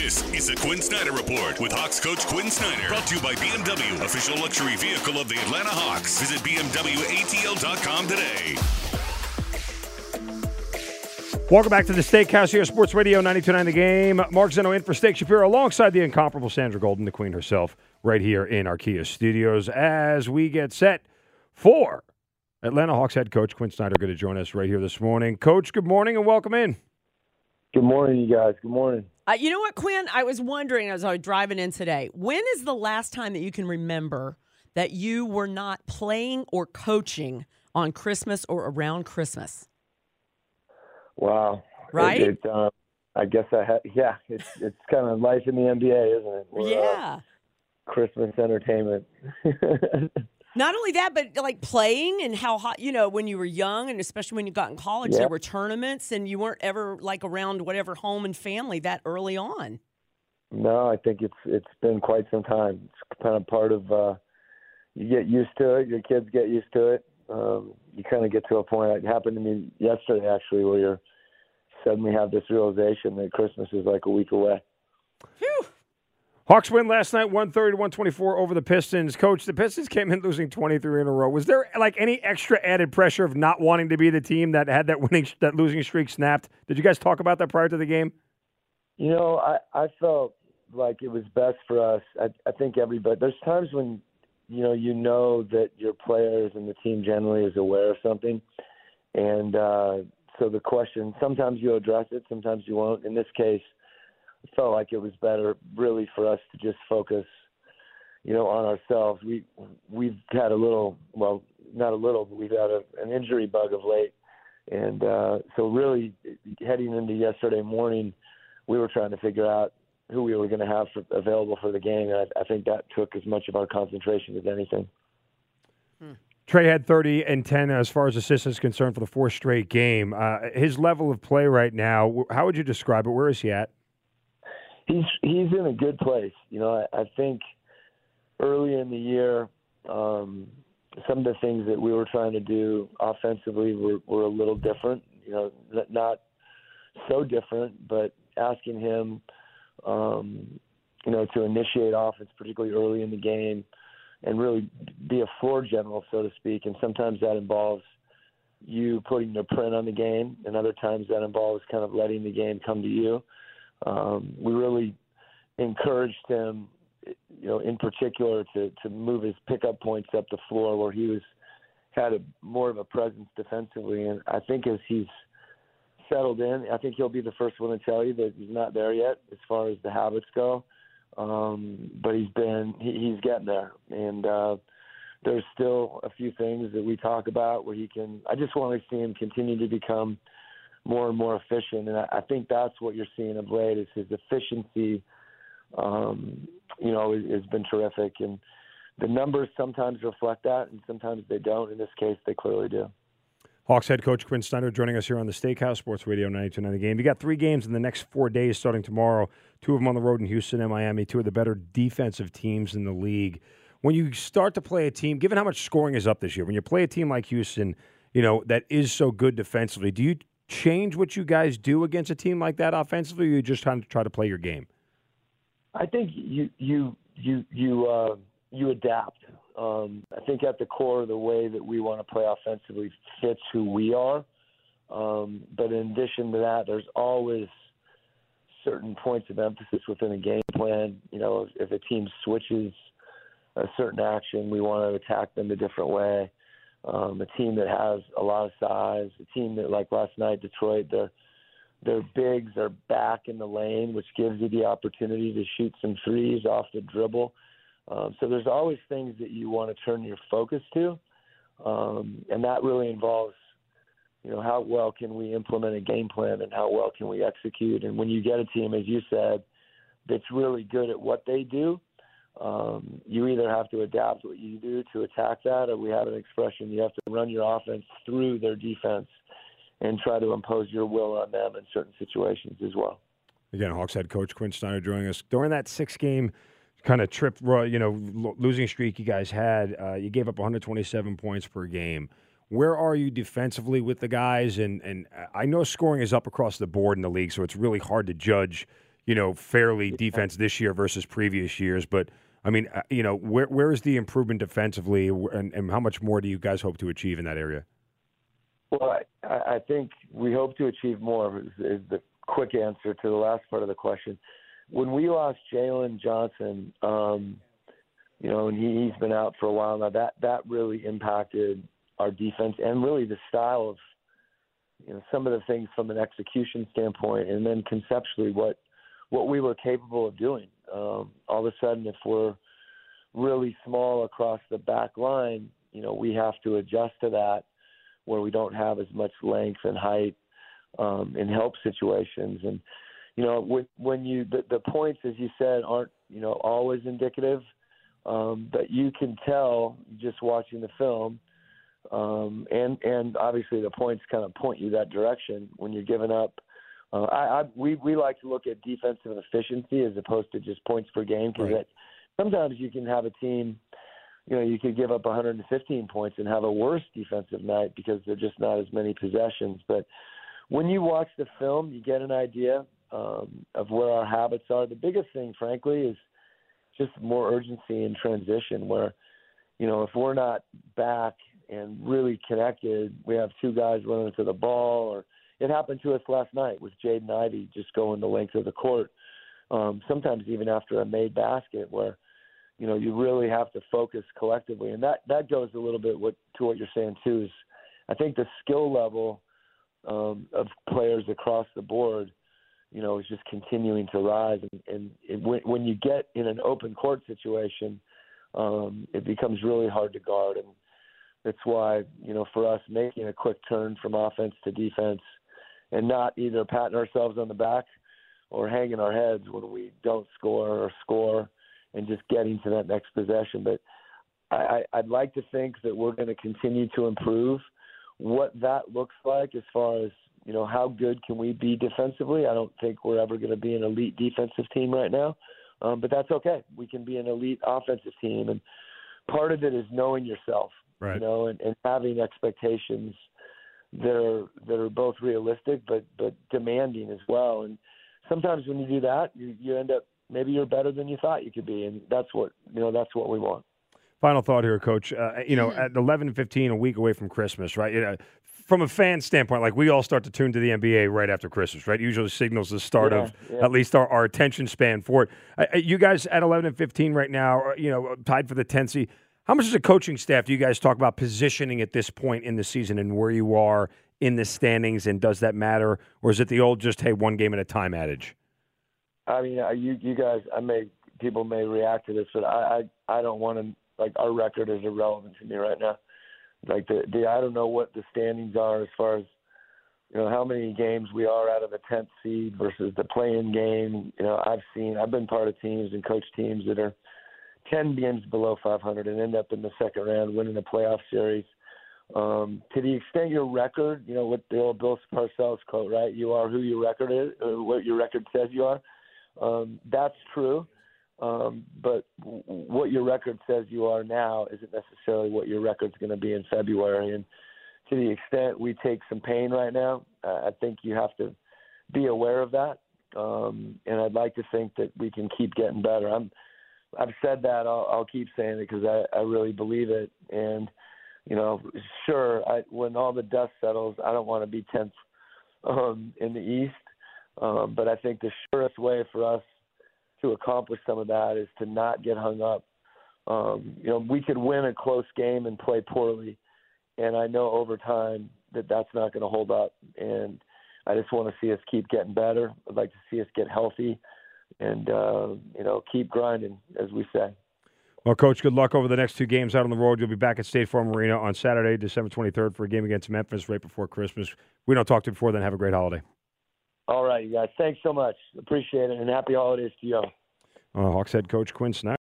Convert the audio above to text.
This is the Quin Snyder Report with Hawks coach Quin Snyder. Brought to you by BMW, official luxury vehicle of the Atlanta Hawks. Visit BMWATL.com today. Welcome back to the Steakhouse here, Sports Radio 92.9 The Game. Mark Zinno in for Steak Shapiro alongside the incomparable Sandra Golden, the queen herself, right here in our Kia studios as we get set for Atlanta Hawks head coach Quin Snyder going to join us right here this morning. Coach, good morning and welcome in. Good morning, you guys. Good morning. Uh, you know what, Quin? I was wondering as I was driving in today, when is the last time that you can remember that you were not playing or coaching on Christmas or around Christmas? Wow. Right? It, it, uh, I guess I had. Yeah, it's it's kind of life in the NBA, isn't it? We're, uh, yeah. Christmas entertainment. Not only that, but like playing and how hot, you know, when you were young and especially when you got in college, Yeah. there were tournaments and you weren't ever like around whatever home and family that early on. no, I think it's it's been quite some time. It's kind of part of. uh You get used to it. Your kids get used to it. Um, you kind of get to a point. It happened to me yesterday, actually, where you're suddenly have this realization that Christmas is like a week away. Phew. Hawks win last night, 130 to 124 over the Pistons. Coach, the Pistons came in losing 23 in a row. Was there like any extra added pressure of not wanting to be the team that had that winning, that losing streak snapped? Did you guys talk about that prior to the game? You know, I I felt like it was best for us. I I think everybody. There's times when you know you know that your players and the team generally is aware of something, and uh, so the question sometimes you address it, sometimes you won't. In this case, felt like it was better really for us to just focus, you know, on ourselves. We we've had a little, well, not a little, but we've had a, an injury bug of late, and uh, so really heading into yesterday morning we were trying to figure out who we were going to have for, available for the game, and I, I think that took as much of our concentration as anything. Trae had 30 and 10 as far as assists is concerned for the fourth straight game. Uh, his level of play right now, how would you describe it? Where is he at? He's he's in a good place. You know, I, I think early in the year, um, some of the things that we were trying to do offensively were, were a little different. You know, not so different, but asking him, um, you know, to initiate offense, particularly early in the game, and really be a floor general, so to speak. And sometimes that involves you putting the print on the game, and other times that involves kind of letting the game come to you. Um, we really encouraged him, you know, in particular to to move his pickup points up the floor where he was had a more of a presence defensively, and I think as he's settled in, I think he'll be the first one to tell you that he's not there yet as far as the habits go. Um, but he's been he, he's getting there, and uh, there's still a few things that we talk about where he can. I just want to see him continue to become more and more efficient, and I, I think that's what you're seeing of late is his efficiency. Um, you know, has, been terrific, and the numbers sometimes reflect that, and sometimes they don't. In this case, they clearly do. Hawks head coach Quin Snyder joining us here on the Steakhouse Sports Radio 929 The Game. You got three games in the next four days starting tomorrow, two of them on the road in Houston and Miami, two of the better defensive teams in the league. When you start to play a team, given how much scoring is up this year, when you play a team like Houston, you know, that is so good defensively, do you change what you guys do against a team like that offensively, or you just trying to try to play your game? I think you you you you uh, you adapt. Um, I think at the core, the way that we want to play offensively fits who we are. Um, but in addition to that, there's always certain points of emphasis within a game plan. You know, if, if a team switches a certain action, we want to attack them a different way. Um, a team that has a lot of size, a team that, like last night, Detroit, their their bigs are back in the lane, which gives you the opportunity to shoot some threes off the dribble. Um, so there's always things that you want to turn your focus to, um, and that really involves, you know, how well can we implement a game plan and how well can we execute. And when you get a team, as you said, that's really good at what they do, um, you either have to adapt what you do to attack that, or we have an expression: you have to run your offense through their defense and try to impose your will on them in certain situations as well. Again, Hawks head coach Quin Snyder joining us during that six game kind of trip, you know, losing streak you guys had. Uh, you gave up 127 points per game. Where are you defensively with the guys? And and I know scoring is up across the board in the league, so it's really hard to judge, you know, fairly defense this year versus previous years. But I mean, uh, you know, where where is the improvement defensively, and, and how much more do you guys hope to achieve in that area? Well, I, I think we hope to achieve more. Is, is the quick answer to the last part of the question. When we lost Jalen Johnson, um, you know, and he, he's been out for a while now. That that really impacted our defense and really the style of you know some of the things from an execution standpoint, and then conceptually what what we were capable of doing. Um, all of a sudden, if we're really small across the back line, you know, we have to adjust to that where we don't have as much length and height um, in help situations. And you know, when when you the, the points, as you said, aren't you know always indicative, um, but you can tell just watching the film um, and and obviously the points kind of point you that direction when you're giving up. Uh, I, I we we like to look at defensive efficiency as opposed to just points per game because right. sometimes you can have a team, you know, you could give up 115 points and have a worse defensive night because there're just not as many possessions. But when you watch the film, you get an idea um, of where our habits are. The biggest thing, frankly, is just more urgency in transition. Where, you know, if we're not back and really connected. We have two guys running to the ball, or it happened to us last night with Jaden Ivey just going the length of the court. Um, sometimes even after a made basket, where you know you really have to focus collectively, and that that goes a little bit what, to what you're saying too. Is I think the skill level um, of players across the board, you know, is just continuing to rise, and, and it, when, when you get in an open court situation, um, it becomes really hard to guard and that's why, you know, for us making a quick turn from offense to defense and not either patting ourselves on the back or hanging our heads when we don't score or score and just getting to that next possession. But I, I'd like to think that we're going to continue to improve. What that looks like as far as you know, how good can we be defensively? I don't think we're ever going to be an elite defensive team right now, um, but that's okay. We can be an elite offensive team, and part of it is knowing yourself right. you know, and, and having expectations that are that are both realistic but but demanding as well. And sometimes when you do that, you, you end up maybe you're better than you thought you could be, and that's what you know that's what we want. Final thought here, Coach. Uh, you know, at 11 15, a week away from Christmas, right? You know, from a fan standpoint, like we all start to tune to the NBA right after Christmas, right? Usually signals the start yeah, of yeah. at least our, our, attention span for it. Uh, you guys at 11 and 15 right now, are, you know, tied for the 10th seed. How much as a coaching staff do you guys talk about positioning at this point in the season and where you are in the standings, and does that matter, or is it the old just hey one game at a time adage? I mean, you you guys, I may people may react to this, but I I, I don't want to like our record is irrelevant to me right now. Like the the I don't know what the standings are as far as you know how many games we are out of the tenth seed versus the play-in game. You know, I've seen I've been part of teams and coached teams that are 10 games below 500 and end up in the second round winning a playoff series. Um, to the extent your record, you know, what the old Bill Parcells quote, right? You are who your record is, or what your record says you are. Um, that's true. Um, but w- what your record says you are now isn't necessarily what your record's going to be in February. And to the extent we take some pain right now, uh, I think you have to be aware of that. Um, and I'd like to think that we can keep getting better. I'm I've said that. I'll, I'll keep saying it because I, I really believe it. And you know, sure, I, when all the dust settles, I don't want to be tenth um, in the East. Um, but I think the surest way for us to accomplish some of that is to not get hung up. Um, you know, we could win a close game and play poorly, and I know over time that that's not going to hold up. And I just want to see us keep getting better. I'd like to see us get healthy and uh, you know keep grinding, as we say. Well, Coach, good luck over the next two games out on the road. You'll be back at State Farm Arena on Saturday, December 23rd, for a game against Memphis right before Christmas. We don't talk to you before then. Have a great holiday. All right, you guys. Thanks so much. Appreciate it, and happy holidays to you. Uh, Hawks head coach Quin Snyder.